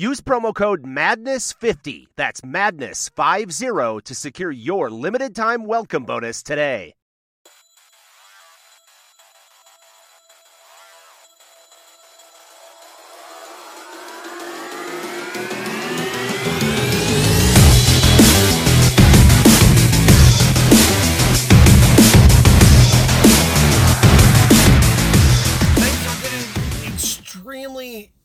Use promo code MADNESS50, that's MADNESS50, to secure your limited time welcome bonus today.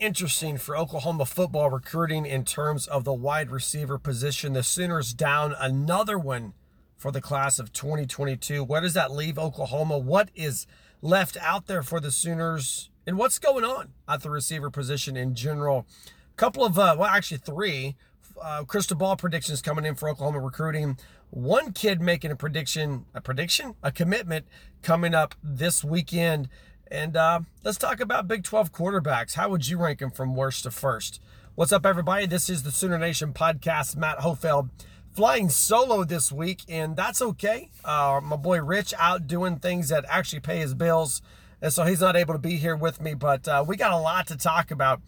Interesting for Oklahoma football recruiting in terms of the wide receiver position. The Sooners down another one for the class of 2022. Where does that leave Oklahoma? What is left out there for the Sooners? And what's going on at the receiver position in general? A couple of, uh, well, actually three uh, crystal ball predictions coming in for Oklahoma recruiting. One kid making a prediction, a prediction, a commitment coming up this weekend and uh, let's talk about Big 12 quarterbacks. How would you rank them from worst to first? What's up, everybody? This is the Sooner Nation podcast. Matt Hofeld flying solo this week, and that's okay. Uh, my boy Rich out doing things that actually pay his bills, and so he's not able to be here with me. But uh, we got a lot to talk about.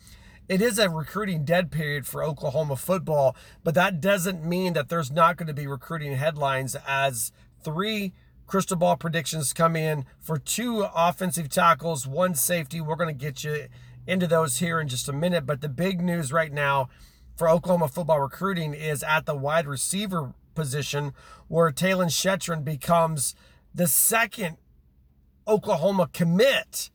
It is a recruiting dead period for Oklahoma football, but that doesn't mean that there's not going to be recruiting headlines as three crystal ball predictions come in for two offensive tackles, one safety. We're going to get you into those here in just a minute. But the big news right now for Oklahoma football recruiting is at the wide receiver position, where Talyn Shettron becomes the second Oklahoma commit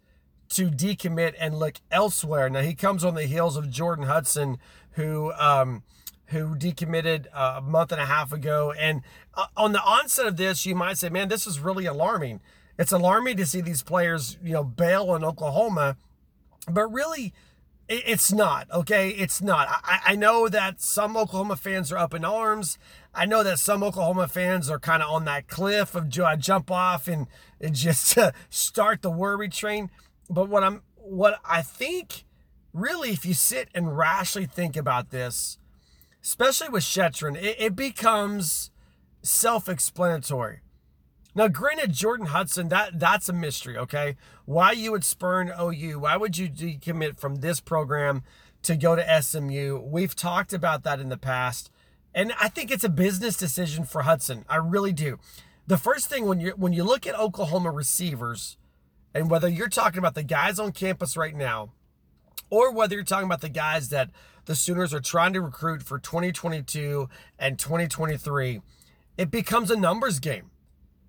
to decommit and look elsewhere. Now he comes on the heels of Jordan Hudson, who um, who decommitted a month and a half ago. And uh, on the onset of this, you might say, man, this is really alarming. It's alarming to see these players, you know, bail in Oklahoma, but really, it's not okay? It's not. I, I, know that some oklahoma fans are up in arms. I know that some oklahoma fans are kind of on that cliff of uh, jump off and, and just uh, start the worry train? But what i'm what i think really if you sit and rationally think about this especially with Shettron, it, it becomes self-explanatory. Now, granted, Jordan Hudson, that that's a mystery, okay? Why you would spurn OU? Why would you decommit from this program to go to SMU? We've talked about that in the past, and I think it's a business decision for Hudson. I really do. The first thing when you when you look at Oklahoma receivers, and whether you're talking about the guys on campus right now, or whether you're talking about the guys that the Sooners are trying to recruit for 2022 and 2023, it becomes a numbers game.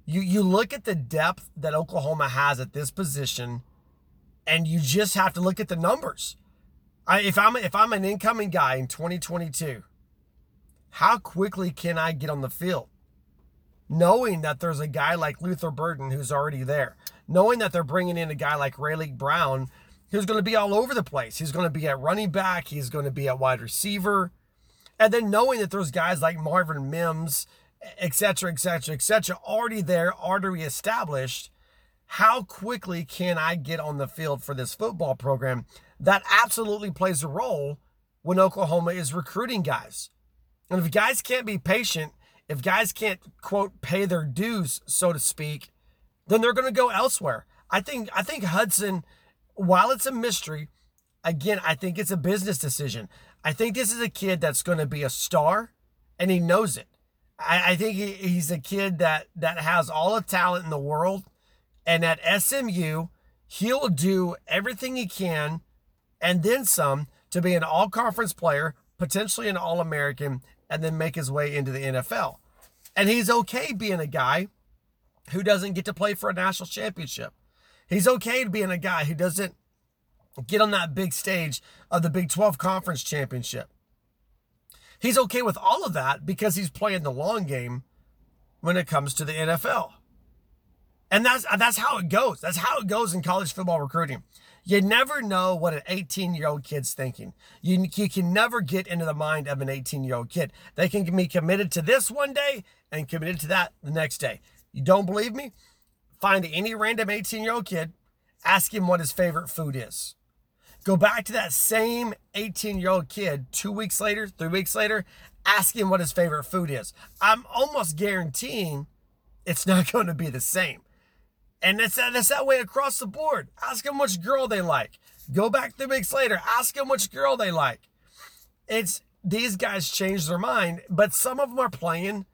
You you look at the depth that Oklahoma has at this position, and you just have to look at the numbers. I, if I'm if I'm an incoming guy in 2022, how quickly can I get on the field? Knowing that there's a guy like Luther Burden who's already there, knowing that they're bringing in a guy like Raleek Brown He's going to be all over the place. He's going to be at running back. He's going to be at wide receiver. And then knowing that there's guys like Marvin Mims, et cetera, et cetera, et cetera, already there, already established, how quickly can I get on the field for this football program? That absolutely plays a role when Oklahoma is recruiting guys. And if guys can't be patient, if guys can't, quote, pay their dues, so to speak, then they're going to go elsewhere. I think I think Hudson while it's a mystery, again, I think it's a business decision. I think this is a kid that's going to be a star, and he knows it. I, I think he, he's a kid that that has all the talent in the world, and at SMU, he'll do everything he can, and then some, to be an all-conference player, potentially an All-American, and then make his way into the NFL. And he's okay being a guy who doesn't get to play for a national championship. He's okay to being a guy who doesn't get on that big stage of the Big 12 Conference Championship. He's okay with all of that because he's playing the long game when it comes to the NFL. And that's uh, that's how it goes. That's how it goes in college football recruiting. You never know what an 18 year old kid's thinking. You, you can never get into the mind of an 18 year old kid. They can be committed to this one day and committed to that the next day. You don't believe me? Find any random 18 year old kid, ask him what his favorite food is. Go back to that same 18 year old kid two weeks later, three weeks later, ask him what his favorite food is. I'm almost guaranteeing it's not going to be the same. And that's that, that's that way across the board. Ask them which girl they like. Go back three weeks later, ask them which girl they like. It's these guys change their mind, but some of them are playing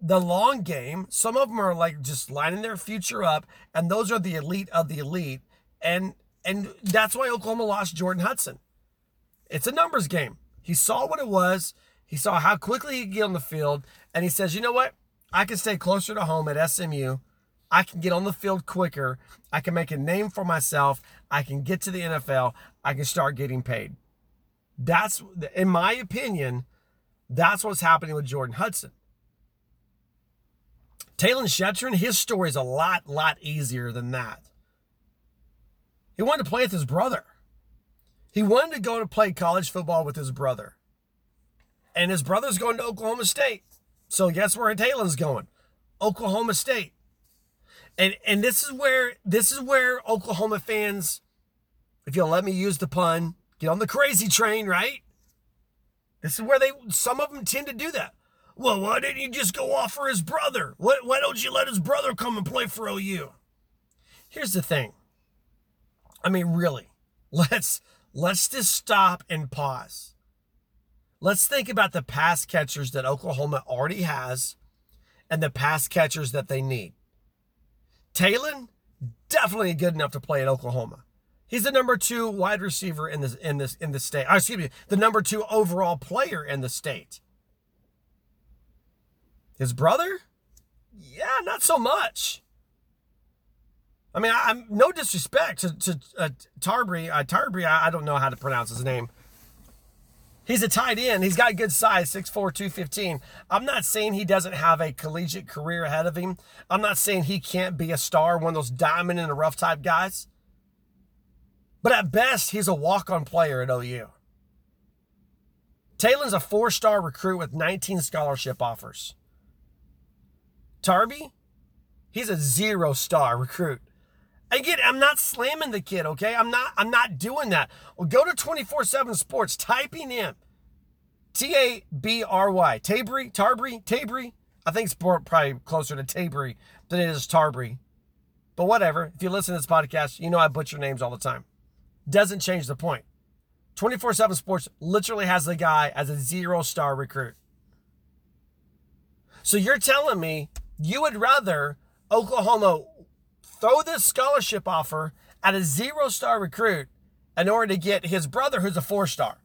the long game. Some of them are like just lining their future up, and those are the elite of the elite. And and that's why Oklahoma lost Jordan Hudson. It's a numbers game. He saw what it was. He saw how quickly he could get on the field, and he says, "You know what? I can stay closer to home at SMU I can get on the field quicker. I can make a name for myself. I can get to the NFL. I can start getting paid. That's, in my opinion, that's what's happening with Jordan Hudson. Talyn Shettron, his story is a lot, lot easier than that. He wanted to play with his brother. He wanted to go to play college football with his brother. And his brother's going to Oklahoma State. So guess where Talyn's going? Oklahoma State. And and this is where this is where Oklahoma fans, if you'll let me use the pun, get on the crazy train, right? This is where they some of them tend to do that. Well, why didn't you just go off for his brother? Why, why don't you let his brother come and play for OU? Here's the thing. I mean, really, let's let's just stop and pause. Let's think about the pass catchers that Oklahoma already has and the pass catchers that they need. Talyn, definitely good enough to play at Oklahoma. He's the number two wide receiver in this in this in the state. Oh, excuse me, the number two overall player in the state. His brother? Yeah, not so much. I mean, I, am no disrespect to, to uh, Tarbury. Uh, Tarbury, I, I don't know how to pronounce his name. He's a tight end. He's got good size, 6'4, 215. I'm not saying he doesn't have a collegiate career ahead of him. I'm not saying he can't be a star, one of those diamond in the rough type guys. But at best, he's a walk on player at OU. Talyn's a four star recruit with 19 scholarship offers. Tarby, he's a zero star recruit. Again, I'm not slamming the kid, okay? I'm not I'm not doing that. Well, go to 24/7 Sports, typing in T A B R Y. Tabry, Tarbry, Tabry. I think it's probably closer to Tabry than it is Tarbry. But whatever. If you listen to this podcast, you know I butcher names all the time. Doesn't change the point. 24 7 Sports literally has the guy as a zero star recruit. So you're telling me you would rather Oklahoma throw this scholarship offer at a zero star recruit in order to get his brother, who's a four star.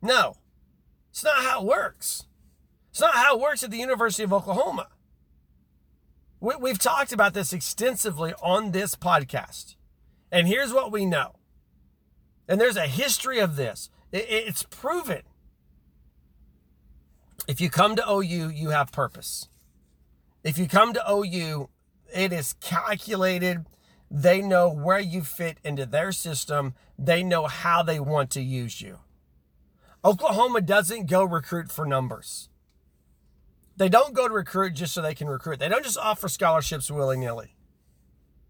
No, it's not how it works. It's not how it works at the University of Oklahoma. We, have talked about this extensively on this podcast. And here's what we know. And there's a history of this, it's proven. If you come to OU, you have purpose. If you come to OU, it is calculated. They know where you fit into their system. They know how they want to use you. Oklahoma doesn't go recruit for numbers. They don't go to recruit just so they can recruit. They don't just offer scholarships willy nilly.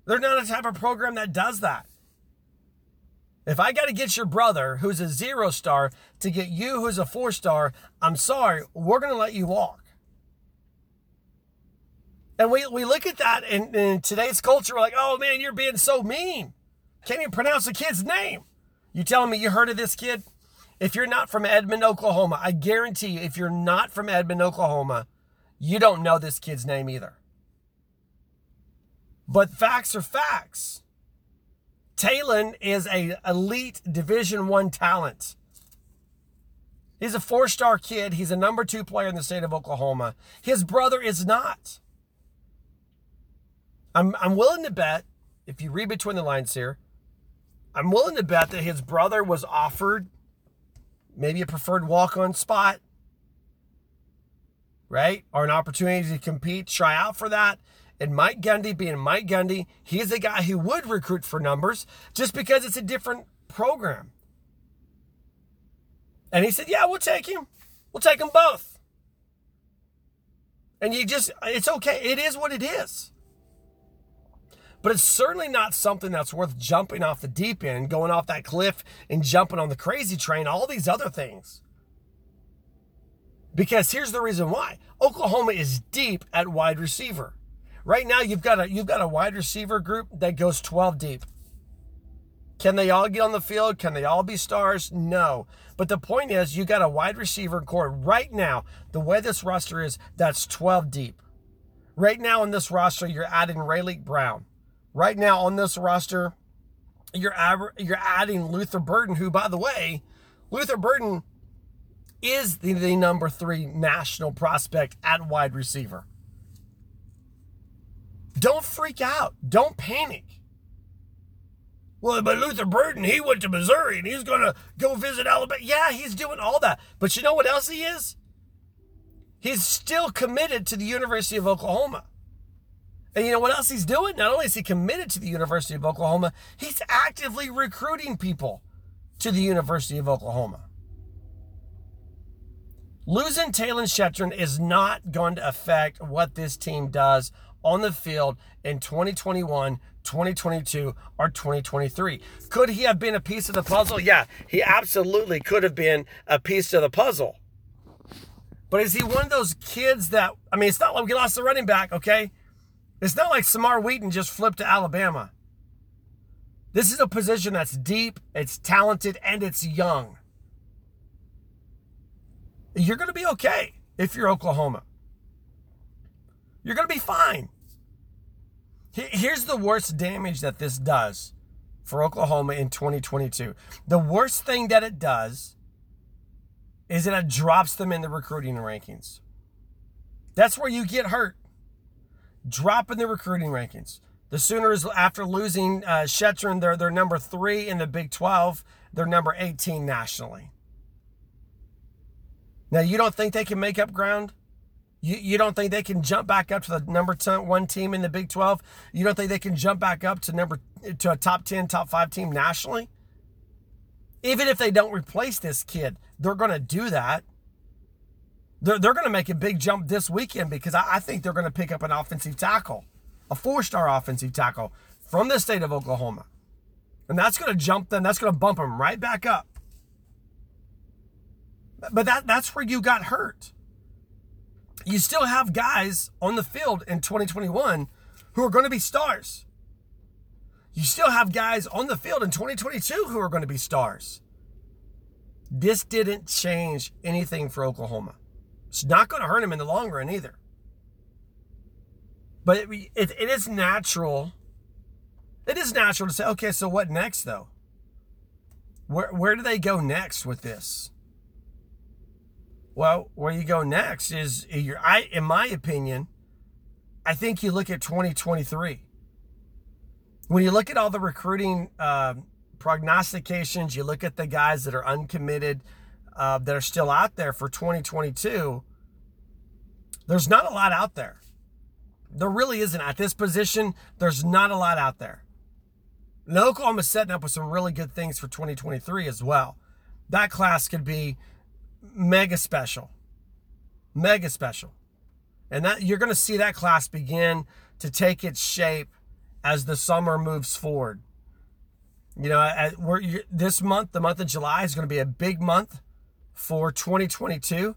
They're not a type of program that does that. If I got to get your brother, who's a zero star, to get you, who's a four star, I'm sorry, we're going to let you walk. And we, we look at that in, in today's culture, we're like, oh man, you're being so mean. Can't even pronounce a kid's name. You telling me you heard of this kid? If you're not from Edmond, Oklahoma, I guarantee you, if you're not from Edmond, Oklahoma, you don't know this kid's name either. But facts are facts. Talyn is a elite Division One talent. He's a four-star kid. He's a number two player in the state of Oklahoma. His brother is not. I'm, I'm willing to bet, if you read between the lines here, I'm willing to bet that his brother was offered maybe a preferred walk on spot, right? Or an opportunity to compete, try out for that. And Mike Gundy, being Mike Gundy, he's a guy who would recruit for numbers just because it's a different program. And he said, Yeah, we'll take him. We'll take them both. And you just, it's okay. It is what it is. But it's certainly not something that's worth jumping off the deep end, going off that cliff and jumping on the crazy train, all these other things. Because here's the reason why Oklahoma is deep at wide receiver. Right now, you've got a you've got a wide receiver group that goes 12 deep. Can they all get on the field? Can they all be stars? No. But the point is, you got a wide receiver core right now. The way this roster is, that's 12 deep. Right now in this roster, you're adding Raleek Brown. Right now on this roster, you're you're adding Luther Burden, who, by the way, Luther Burden is the, the number three national prospect at wide receiver. Don't freak out. Don't panic. Well, but Luther Burden, he went to Missouri and he's going to go visit Alabama. Yeah, he's doing all that. But you know what else he is? He's still committed to the University of Oklahoma. And you know what else he's doing? Not only is he committed to the University of Oklahoma, he's actively recruiting people to the University of Oklahoma. Losing Talyn Shettron is not going to affect what this team does on the field in 2021, 2022, or 2023. Could he have been a piece of the puzzle? Yeah, he absolutely could have been a piece of the puzzle. But is he one of those kids that, I mean, it's not like we lost the running back, okay? It's not like Samar Wheaton just flipped to Alabama. This is a position that's deep, it's talented, and it's young. You're going to be okay if you're Oklahoma. You're going to be fine. Here's the worst damage that this does for Oklahoma in 2022. The worst thing that it does is that it drops them in the recruiting rankings. That's where you get hurt. Drop in the recruiting rankings. The Sooners, after losing uh, Shettron, they're, they're number three in the Big 12. They're number 18 nationally. Now, you don't think they can make up ground? You, you don't think they can jump back up to the number 10, one team in the Big 12? You don't think they can jump back up to number to a top 10, top 5 team nationally? Even if they don't replace this kid, they're going to do that. They're, they're going to make a big jump this weekend because I, I think they're going to pick up an offensive tackle, a four star offensive tackle from the state of Oklahoma. And that's going to jump them, that's going to bump them right back up. But that, that's where you got hurt you still have guys on the field in 2021 who are going to be stars. You still have guys on the field in 2022 who are going to be stars. This didn't change anything for Oklahoma. It's not going to hurt him in the long run either. But it, it, it is natural. It is natural to say, okay, so what next though? Where, where do they go next with this? Well, where you go next is your I in my opinion, I think you look at 2023. When you look at all the recruiting uh, prognostications, you look at the guys that are uncommitted, uh, that are still out there for 2022. There's not a lot out there. There really isn't at this position. There's not a lot out there. And Oklahoma's setting up with some really good things for 2023 as well. That class could be mega special. Mega special. And that you're going to see that class begin to take its shape as the summer moves forward. You know, we're, this month, the month of July, is going to be a big month for 2022.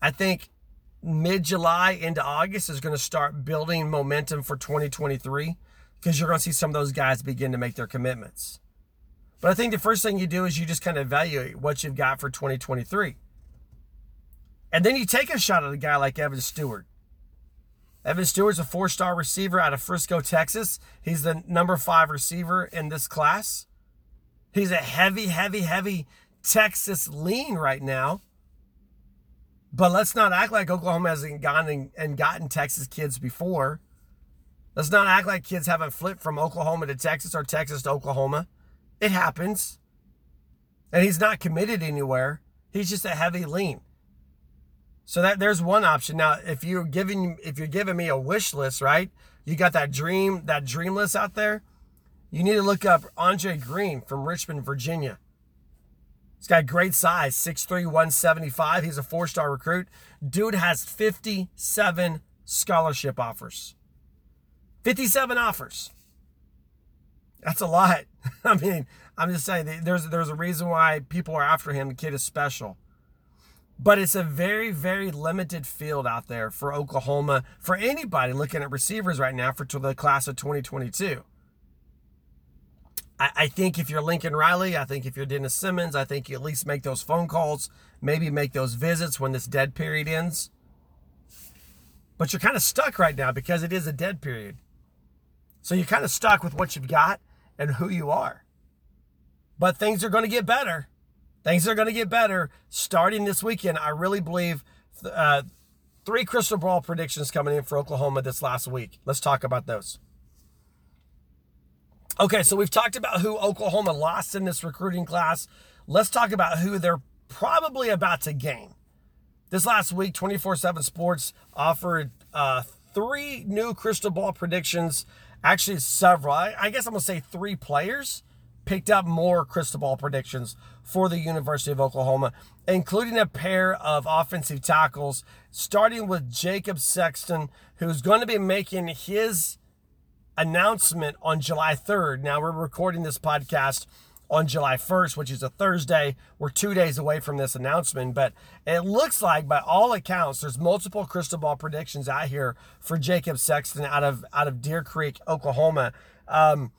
I think mid July into August is going to start building momentum for 2023 because you're going to see some of those guys begin to make their commitments. But I think the first thing you do is you just kind of evaluate what you've got for 2023. And then you take a shot at a guy like Evan Stewart. Evan Stewart's a four star receiver out of Frisco, Texas. He's the number five receiver in this class. He's a heavy, heavy, heavy Texas lean right now. But let's not act like Oklahoma hasn't gone and, gotten Texas kids before. Let's not act like kids haven't flipped from Oklahoma to Texas or Texas to Oklahoma. It happens. And he's not committed anywhere. He's just a heavy lean. So that there's one option. Now, if you're giving if you're giving me a wish list, right? You got that dream that dream list out there. You need to look up Andre Green from Richmond, Virginia. He's got great size, 6'3", 175. He's a four-star recruit. Dude has 57 scholarship offers. 57 offers. That's a lot. I mean, I'm just saying there's there's a reason why people are after him. The kid is special. But it's a very, very limited field out there for Oklahoma, for anybody looking at receivers right now for the class of 2022. I, I think if you're Lincoln Riley, I think if you're Dennis Simmons, I think you at least make those phone calls, maybe make those visits when this dead period ends. But you're kind of stuck right now because it is a dead period. So you're kind of stuck with what you've got and who you are. But things are going to get better. Things are going to get better starting this weekend. I really believe uh, three crystal ball predictions coming in for Oklahoma this last week. Let's talk about those. Okay, so we've talked about who Oklahoma lost in this recruiting class. Let's talk about who they're probably about to gain. This last week, 24 7 Sports offered uh, three new crystal ball predictions. Actually, several. I, I guess I'm going to say three players picked up more crystal ball predictions for the University of Oklahoma, including a pair of offensive tackles, starting with Jacob Sexton, who's going to be making his announcement on July 3rd. Now, we're recording this podcast on July 1st, which is a Thursday. We're two days away from this announcement, but it looks like, by all accounts, there's multiple crystal ball predictions out here for Jacob Sexton out of out of Deer Creek, Oklahoma. Um,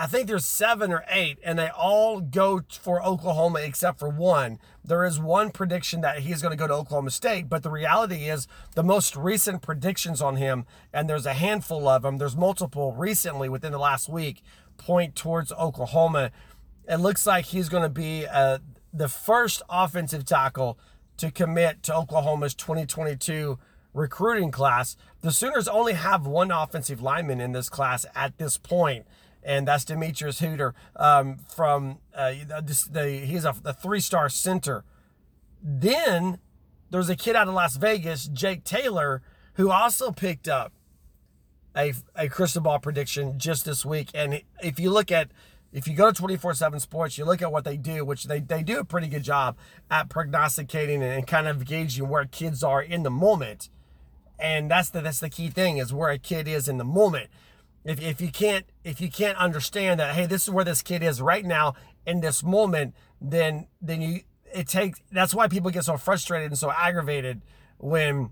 I think there's seven or eight, and they all go for Oklahoma except for one. There is one prediction that he's going to go to Oklahoma State, but the reality is the most recent predictions on him, and there's a handful of them, there's multiple recently within the last week, point towards Oklahoma. It looks like he's going to be uh, the first offensive tackle to commit to Oklahoma's 2022 recruiting class. The Sooners only have one offensive lineman in this class at this point and that's Demetrius Hunter um, from uh, the he's a, a three star center. Then there's a kid out of Las Vegas, Jake Taylor, who also picked up a, a crystal ball prediction just this week. And if you look at if you go to 24-7 sports you look at what they do which they, they do a pretty good job at prognosticating and, and kind of gauging where kids are in the moment and that's the that's the key thing is where a kid is in the moment if, if you can't if you can't understand that hey this is where this kid is right now in this moment then then you it takes that's why people get so frustrated and so aggravated when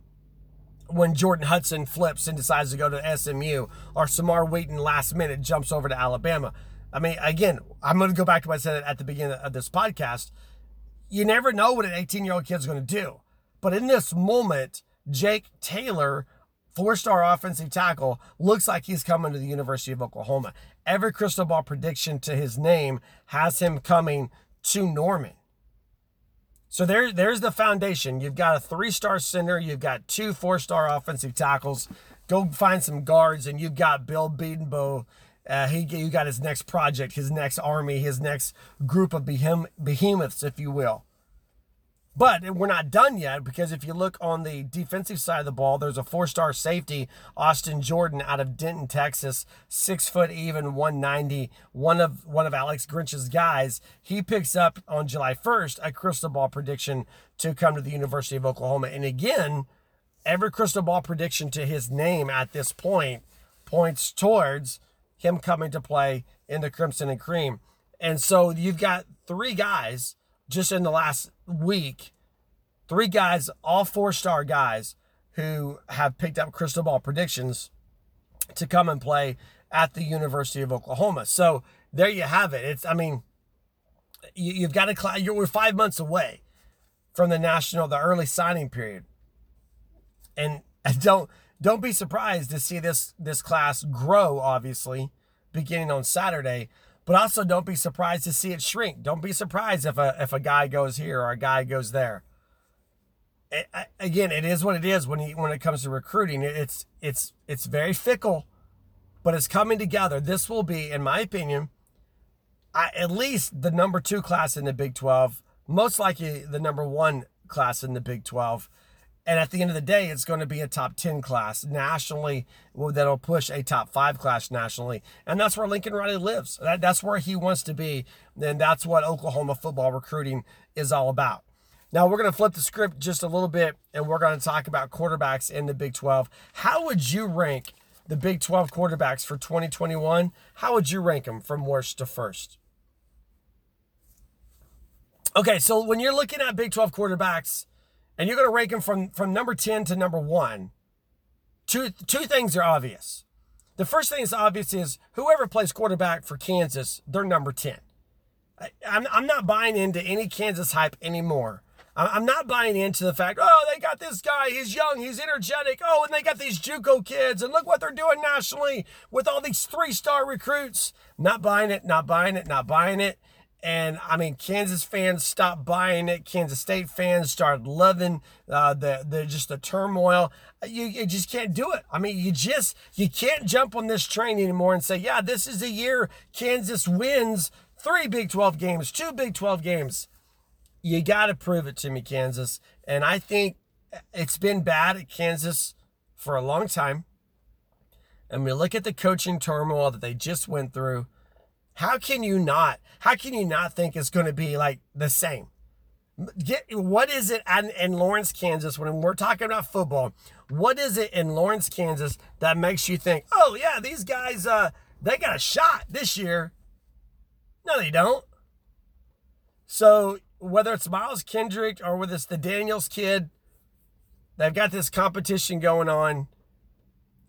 when Jordan Hudson flips and decides to go to SMU or Samar Wheaton last minute jumps over to Alabama. I mean, again, I'm going to go back to what I said at the beginning of this podcast. You never know what an 18 year old kid's going to do. But in this moment, Jake Taylor four star offensive tackle, looks like he's coming to the University of Oklahoma. Every crystal ball prediction to his name has him coming to Norman. So there, there's the foundation. You've got a three star center, you've got two four star offensive tackles. Go find some guards, and you've got Bill Bedenbaugh. Uh, he, you got his next project, his next army, his next group of behem- behemoths, if you will. But we're not done yet because if you look on the defensive side of the ball, there's a four star safety, Austin Jordan out of Denton, Texas, six foot even, 190, one of one of Alex Grinch's guys. He picks up on July 1st a crystal ball prediction to come to the University of Oklahoma. And again, every crystal ball prediction to his name at this point points towards him coming to play in the Crimson and Cream. And so you've got three guys just in the last week, three guys, all four star guys, who have picked up crystal ball predictions to come and play at the University of Oklahoma. So there you have it. It's, I mean, you, have got to, you're, we're five months away from the national, the early signing period. And don't, don't be surprised to see this, this class grow, obviously, beginning on Saturday. But also don't be surprised to see it shrink. Don't be surprised if a if a guy goes here or a guy goes there. It, again, it is what it is when you, when it comes to recruiting. It's it's it's very fickle, but it's coming together. This will be, in my opinion, I, at least the number two class in the Big 12, most likely the number one class in the Big 12. And at the end of the day, it's going to be a top 10 class nationally that'll push a top five class nationally. And that's where Lincoln Riley lives. That, that's where he wants to be. And that's what Oklahoma football recruiting is all about. Now, we're going to flip the script just a little bit and we're going to talk about quarterbacks in the Big 12. How would you rank the Big 12 quarterbacks for 2021? How would you rank them from worst to first? Okay, so when you're looking at Big 12 quarterbacks, and you're going to rank them from, from number 10 to number one, two, two things are obvious. The first thing that's obvious is whoever plays quarterback for Kansas, they're number 10. I, I'm, I'm not buying into any Kansas hype anymore. I'm not buying into the fact, oh, they got this guy, he's young, he's energetic. Oh, and they got these JUCO kids, and look what they're doing nationally with all these three-star recruits. Not buying it, not buying it, not buying it. And I mean, Kansas fans stopped buying it. Kansas State fans started loving uh, the the just the turmoil. You, you just can't do it. I mean, you just you can't jump on this train anymore and say, yeah, this is the year Kansas wins three Big 12 games, two Big 12 games. You got to prove it to me, Kansas. And I think it's been bad at Kansas for a long time. And we look at the coaching turmoil that they just went through how can you not? How can you not think it's going to be like the same? Get what is it in, in Lawrence, Kansas? When we're talking about football, what is it in Lawrence, Kansas that makes you think, oh yeah, these guys, uh, they got a shot this year? No, they don't. So whether it's Miles Kendrick or whether it's the Daniels kid, they've got this competition going on.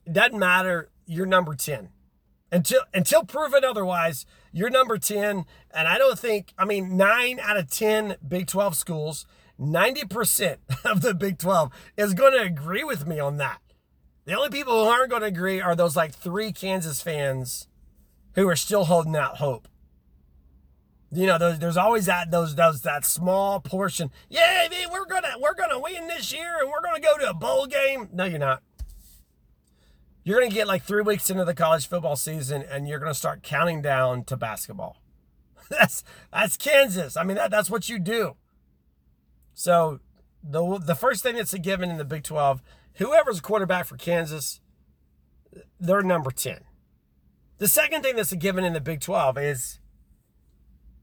It doesn't matter. You're number 10 until until proven otherwise you're number 10 and i don't think i mean 9 out of 10 big 12 schools 90% of the big 12 is going to agree with me on that. The only people who aren't going to agree are those like three kansas fans who are still holding out hope. You know there's, there's always that those those that small portion yeah we're gonna we're gonna win this year and we're gonna go to a bowl game. No you're not you're going to get like three weeks into the college football season and you're going to start counting down to basketball. that's that's Kansas. I mean, that, that's what you do. So the the first thing that's a given in the Big 12, whoever's quarterback for Kansas, they're number 10. The second thing that's a given in the Big 12 is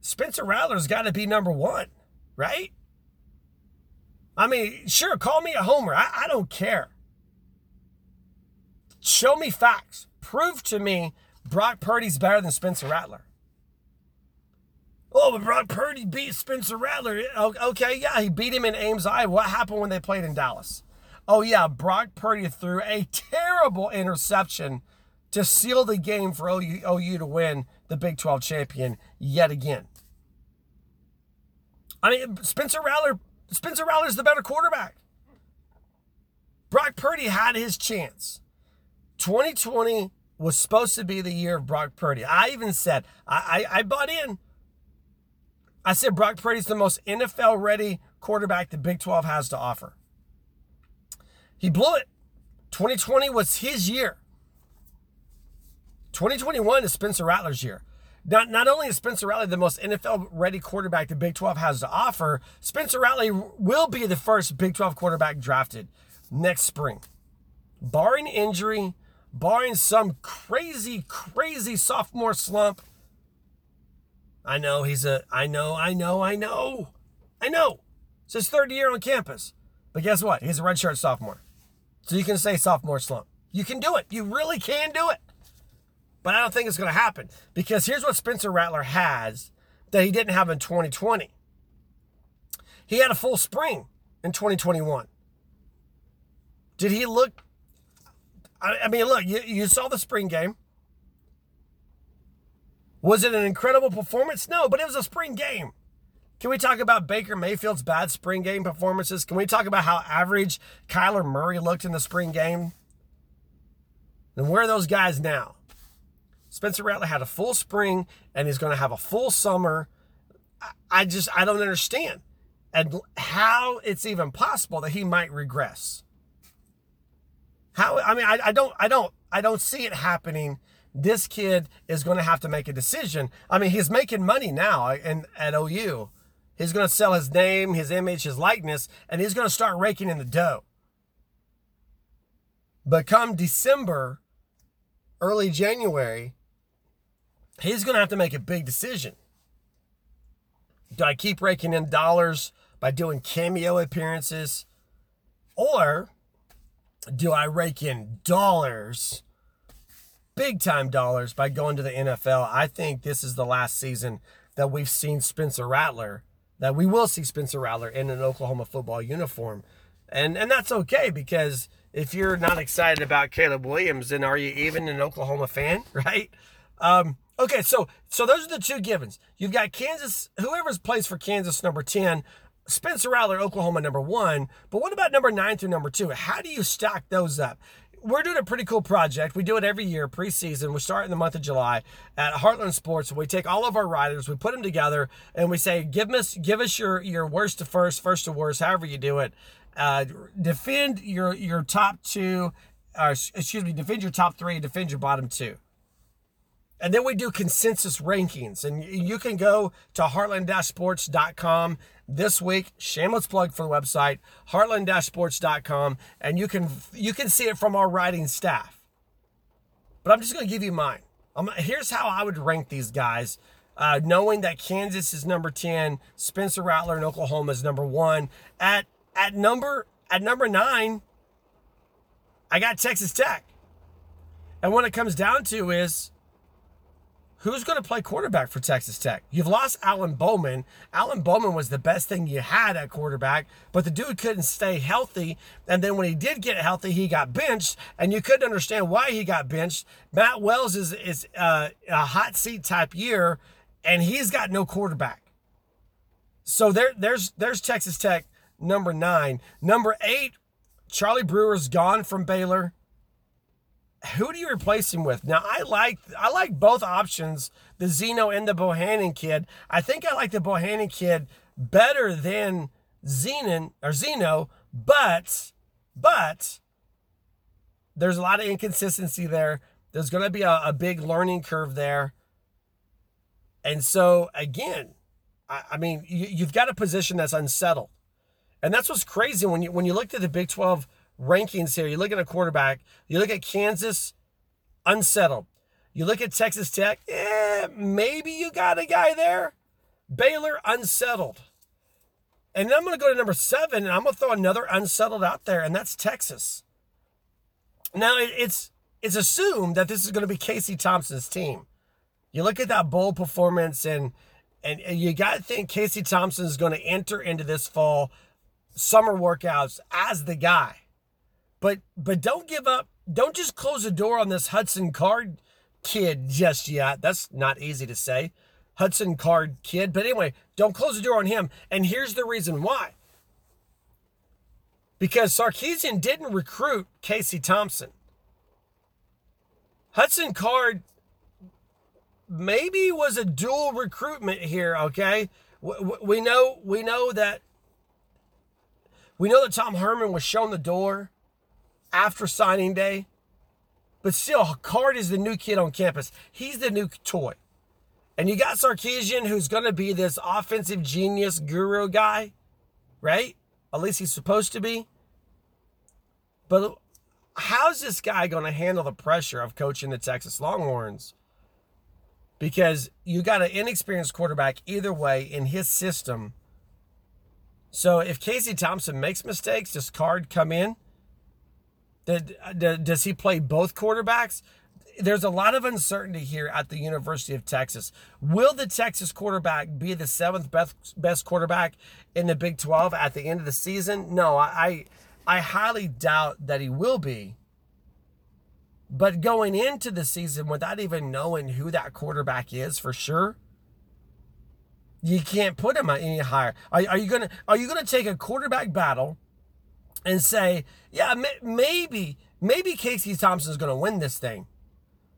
Spencer Rattler's got to be number one, right? I mean, sure, call me a homer. I, I don't care. Show me facts. Prove to me Brock Purdy's better than Spencer Rattler. Oh, but Brock Purdy beat Spencer Rattler. Okay, yeah, he beat him in Ames, Iowa. What happened when they played in Dallas? Oh, yeah, Brock Purdy threw a terrible interception to seal the game for OU, OU to win the Big 12 champion yet again. I mean, Spencer Rattler, Spencer Rattler's the better quarterback. Brock Purdy had his chance. 2020 was supposed to be the year of Brock Purdy. I even said, I, I, I bought in. I said Brock Purdy's the most NFL ready quarterback the Big 12 has to offer. He blew it. 2020 was his year. 2021 is Spencer Rattler's year. Not, not only is Spencer Rattler the most NFL ready quarterback the Big 12 has to offer, Spencer Rattler will be the first Big 12 quarterback drafted next spring. Barring injury, barring some crazy, crazy sophomore slump. I know he's a, I know, I know, I know, I know. It's his third year on campus. But guess what? He's a redshirt sophomore. So you can say sophomore slump. You can do it. You really can do it. But I don't think it's going to happen because here's what Spencer Rattler has that he didn't have in 2020. He had a full spring in 2021. Did he look I, I mean, look, you, you saw the spring game. Was it an incredible performance? No, but it was a spring game. Can we talk about Baker Mayfield's bad spring game performances? Can we talk about how average Kyler Murray looked in the spring game? And where are those guys now? Spencer Rattler had a full spring and he's going to have a full summer. I just, I don't understand. And how it's even possible that he might regress. How I mean I, I don't I don't I don't see it happening this kid is going to have to make a decision. I mean, he's making money now in, at OU. He's going to sell his name, his image, his likeness, and he's going to start raking in the dough. But come December, early January, he's going to have to make a big decision. Do I keep raking in dollars by doing cameo appearances? Or do I rake in dollars, big time dollars, by going to the NFL? I think this is the last season that we've seen Spencer Rattler, that we will see Spencer Rattler in an Oklahoma football uniform. And, and that's okay because if you're not excited about Caleb Williams, then are you even an Oklahoma fan, right? Um, Okay, so so those are the two givens. You've got Kansas, whoever's plays for Kansas number 10, Spencer Rattler, Oklahoma number one. But what about number nine through number two? How do you stack those up? We're doing a pretty cool project. We do it every year, preseason. We start in the month of July at Heartland Sports. We take all of our riders, we put them together, and we say, give us give us your your worst to first, first to worst, however you do it. Uh, defend your your top two, uh, excuse me, defend your top three, defend your bottom two. And then we do consensus rankings. And you can go to heartland-sports.com this week. Shameless plug for the website, heartland-sports.com. And you can you can see it from our writing staff. But I'm just going to give you mine. I'm, here's how I would rank these guys. Uh, knowing that Kansas is number 10, Spencer Rattler in Oklahoma is number one. At at number at number nine, I got Texas Tech. And what it comes down to is Who's going to play quarterback for Texas Tech? You've lost Alan Bowman. Alan Bowman was the best thing you had at quarterback, but the dude couldn't stay healthy. And then when he did get healthy, he got benched, and you couldn't understand why he got benched. Matt Wells is is uh, a hot seat type year, and he's got no quarterback. So there, there's there's Texas Tech number nine. Number eight, Charlie Brewer's gone from Baylor who do you replace him with? Now I like I like both options, the Zeno and the Bohanon kid. I think I like the Bohanon kid better than Zenon or Zeno, but but there's a lot of inconsistency there. There's going to be a, a, big learning curve there. And so again, I, I mean, you, you've got a position that's unsettled. And that's what's crazy when you when you looked at the Big 12 rankings here. You look at a quarterback, you look at Kansas, unsettled. You look at Texas Tech, eh, maybe you got a guy there. Baylor, unsettled. And then I'm going to go to number seven, and I'm going to throw another unsettled out there, and that's Texas. Now, it's it's assumed that this is going to be Casey Thompson's team. You look at that bowl performance, and and, and you got to think Casey Thompson is going to enter into this fall summer workouts as the guy. But but don't give up. Don't just close the door on this Hudson Card kid just yet. That's not easy to say. Hudson Card kid. But anyway, don't close the door on him. And here's the reason why. Because Sarkisian didn't recruit Casey Thompson. Hudson Card maybe was a dual recruitment here, okay? We know we know that we know that Tom Herman was shown the door after signing day. But still, Card is the new kid on campus. He's the new toy. And you got Sarkisian, who's going to be this offensive genius guru guy, right? At least he's supposed to be. But how's this guy going to handle the pressure of coaching the Texas Longhorns? Because you got an inexperienced quarterback either way in his system. So if Casey Thompson makes mistakes, does Card come in? Does he play both quarterbacks? There's a lot of uncertainty here at the University of Texas. Will the Texas quarterback be the seventh best best quarterback in the Big 12 at the end of the season? No, I I highly doubt that he will be. But going into the season without even knowing who that quarterback is for sure, you can't put him any higher. Are, are you gonna Are you gonna take a quarterback battle and say, yeah, maybe, maybe Casey Thompson is going to win this thing.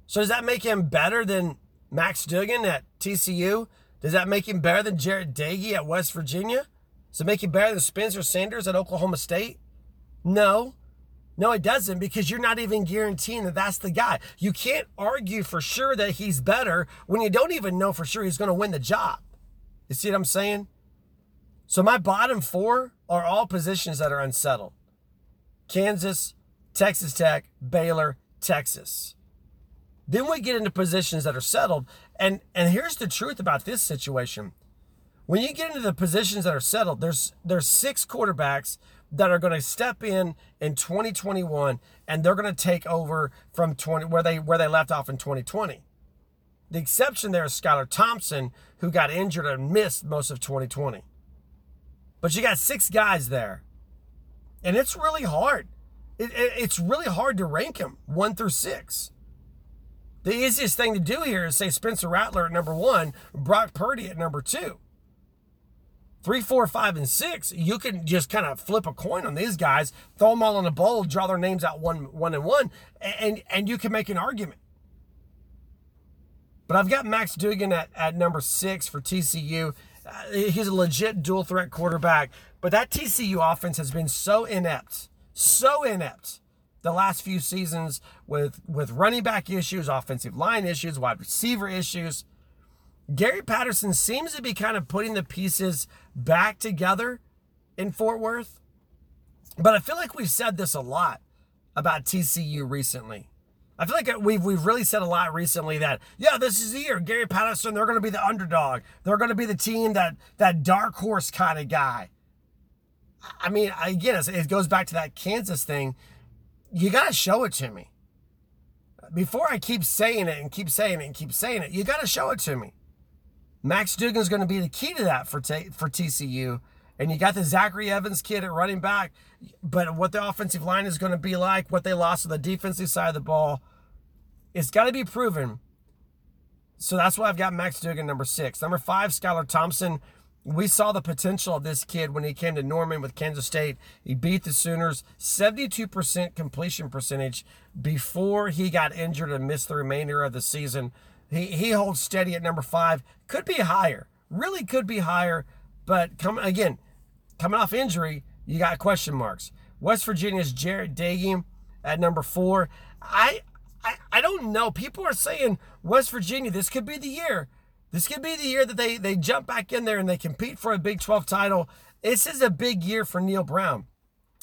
So does that make him better than Max Duggan at TCU? Does that make him better than Jarret Doege at West Virginia? Does it make him better than Spencer Sanders at Oklahoma State? No. No, it doesn't because you're not even guaranteeing that that's the guy. You can't argue for sure that he's better when you don't even know for sure he's going to win the job. You see what I'm saying? So my bottom four are all positions that are unsettled Kansas, Texas Tech, Baylor, Texas. Then we get into positions that are settled. And, and here's the truth about this situation. When you get into the positions that are settled, there's there's six quarterbacks that are going to step in in 2021 and they're going to take over from 20 where they where they left off in 2020. The exception there is Skylar Thompson, who got injured and missed most of 2020. But you got six guys there, and it's really hard. It, it, it's really hard to rank them one through six. The easiest thing to do here is say Spencer Rattler at number one, Brock Purdy at number two three, four, five, and six, you can just kind of flip a coin on these guys, throw them all in a bowl, draw their names out one, one and one, and and you can make an argument. But I've got Max Duggan at, at number six for TCU. Uh, he's a legit dual threat quarterback, but that TCU offense has been so inept, so inept the last few seasons with with running back issues, offensive line issues, wide receiver issues. Gary Patterson seems to be kind of putting the pieces back together in Fort Worth. But I feel like we've said this a lot about TCU recently. I feel like we've we've really said a lot recently that yeah, this is the year Gary Patterson. They're going to be the underdog. They're going to be the team that that dark horse kind of guy. I mean, again, it goes back to that Kansas thing. You got to show it to me. Before I keep saying it and keep saying it and keep saying it, you got to show it to me. Max Duggan's going to be the key to that for t- for TCU. And you got the Zachary Evans kid at running back, but what the offensive line is going to be like, what they lost on the defensive side of the ball, it's got to be proven. So that's why I've got Max Duggan number six. Number five, Skylar Thompson. We saw the potential of this kid when he came to Norman with Kansas State. He beat the Sooners 72% completion percentage before he got injured and missed the remainder of the season. He he holds steady at number five. Could be higher. Really could be higher. But come again, coming off injury, you got question marks. West Virginia's Jarret Doege at number four. I, I I don't know. People are saying West Virginia, this could be the year. This could be the year that they they jump back in there and they compete for a Big 12 title. This is a big year for Neal Brown.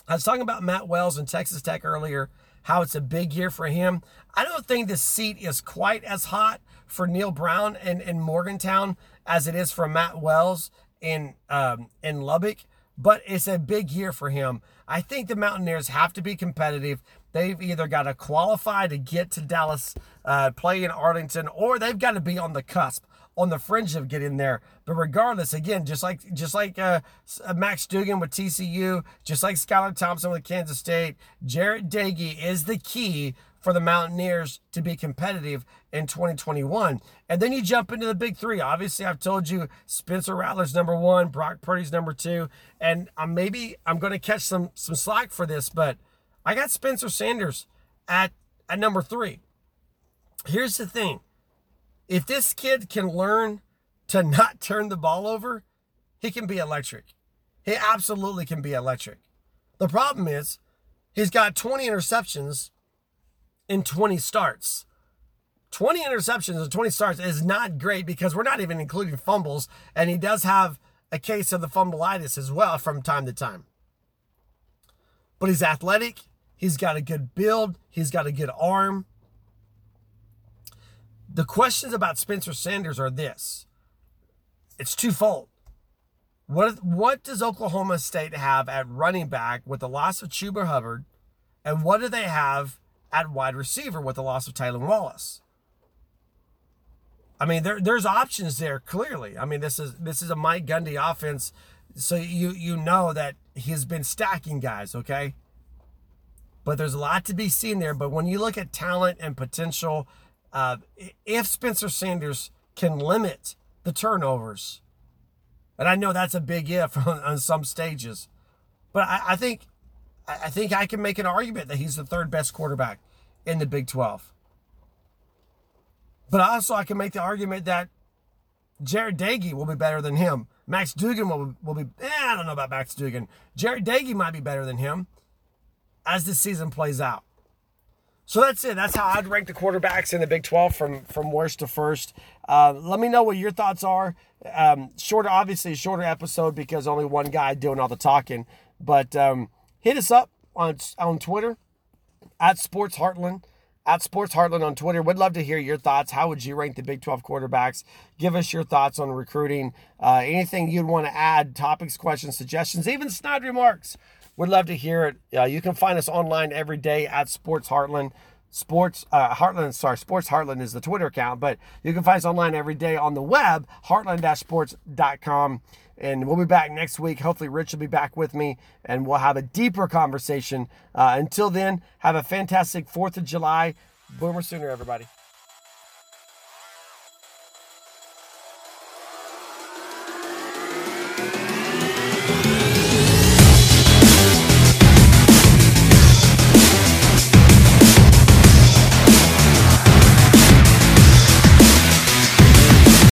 I was talking about Matt Wells and Texas Tech earlier, how it's a big year for him. I don't think the seat is quite as hot for Neal Brown in, in Morgantown as it is for Matt Wells in um, in Lubbock, but it's a big year for him. I think the Mountaineers have to be competitive. They've either got to qualify to get to Dallas, uh, play in Arlington, or they've got to be on the cusp, on the fringe of getting there. But regardless, again, just like just like uh, uh Max Duggan with TCU, just like Skylar Thompson with Kansas State, Jarret Doege is the key for the Mountaineers to be competitive in 2021. And then you jump into the big three. Obviously, I've told you Spencer Rattler's number one, Brock Purdy's number two, and I'm maybe I'm going to catch some some slack for this, but I got Spencer Sanders at at number three. Here's the thing: if this kid can learn to not turn the ball over, he can be electric. He absolutely can be electric. The problem is he's got 20 interceptions in 20 starts. 20 interceptions and 20 starts is not great because we're not even including fumbles, and he does have a case of the fumbleitis as well from time to time. But he's athletic, he's got a good build, he's got a good arm. The questions about Spencer Sanders are this it's twofold. What, what does Oklahoma State have at running back with the loss of Chuba Hubbard? And what do they have at wide receiver with the loss of Tylan Wallace. I mean, there, there's options there clearly. I mean, this is this is a Mike Gundy offense, so you you know that he's been stacking guys, okay? But there's a lot to be seen there. But when you look at talent and potential, uh, if Spencer Sanders can limit the turnovers, and I know that's a big if on, on some stages, but I, I think I think I can make an argument that he's the third best quarterback in the Big 12. But also, I can make the argument that Jarret Doege will be better than him. Max Duggan will, will be, eh, I don't know about Max Duggan. Jarret Doege might be better than him. as the season plays out. So that's it. That's how I'd rank the quarterbacks in the Big 12 from from worst to first. Uh, let me know what your thoughts are. Um, shorter, obviously, shorter episode because only one guy doing all the talking. But um, hit us up on on Twitter at Sports Heartland at Sports Heartland on Twitter. We'd love to hear your thoughts. How would you rank the Big 12 quarterbacks? Give us your thoughts on recruiting. Uh, anything you'd want to add, topics, questions, suggestions, even snide remarks. Would love to hear it. Uh, you can find us online every day at Sports Heartland. Sports uh, Heartland, sorry, Sports Heartland is the Twitter account, but you can find us online every day on the web, heartland-sports.com. And we'll be back next week. Hopefully, Rich will be back with me and we'll have a deeper conversation. Uh, until then, have a fantastic 4th of July. Boomer Sooner, everybody.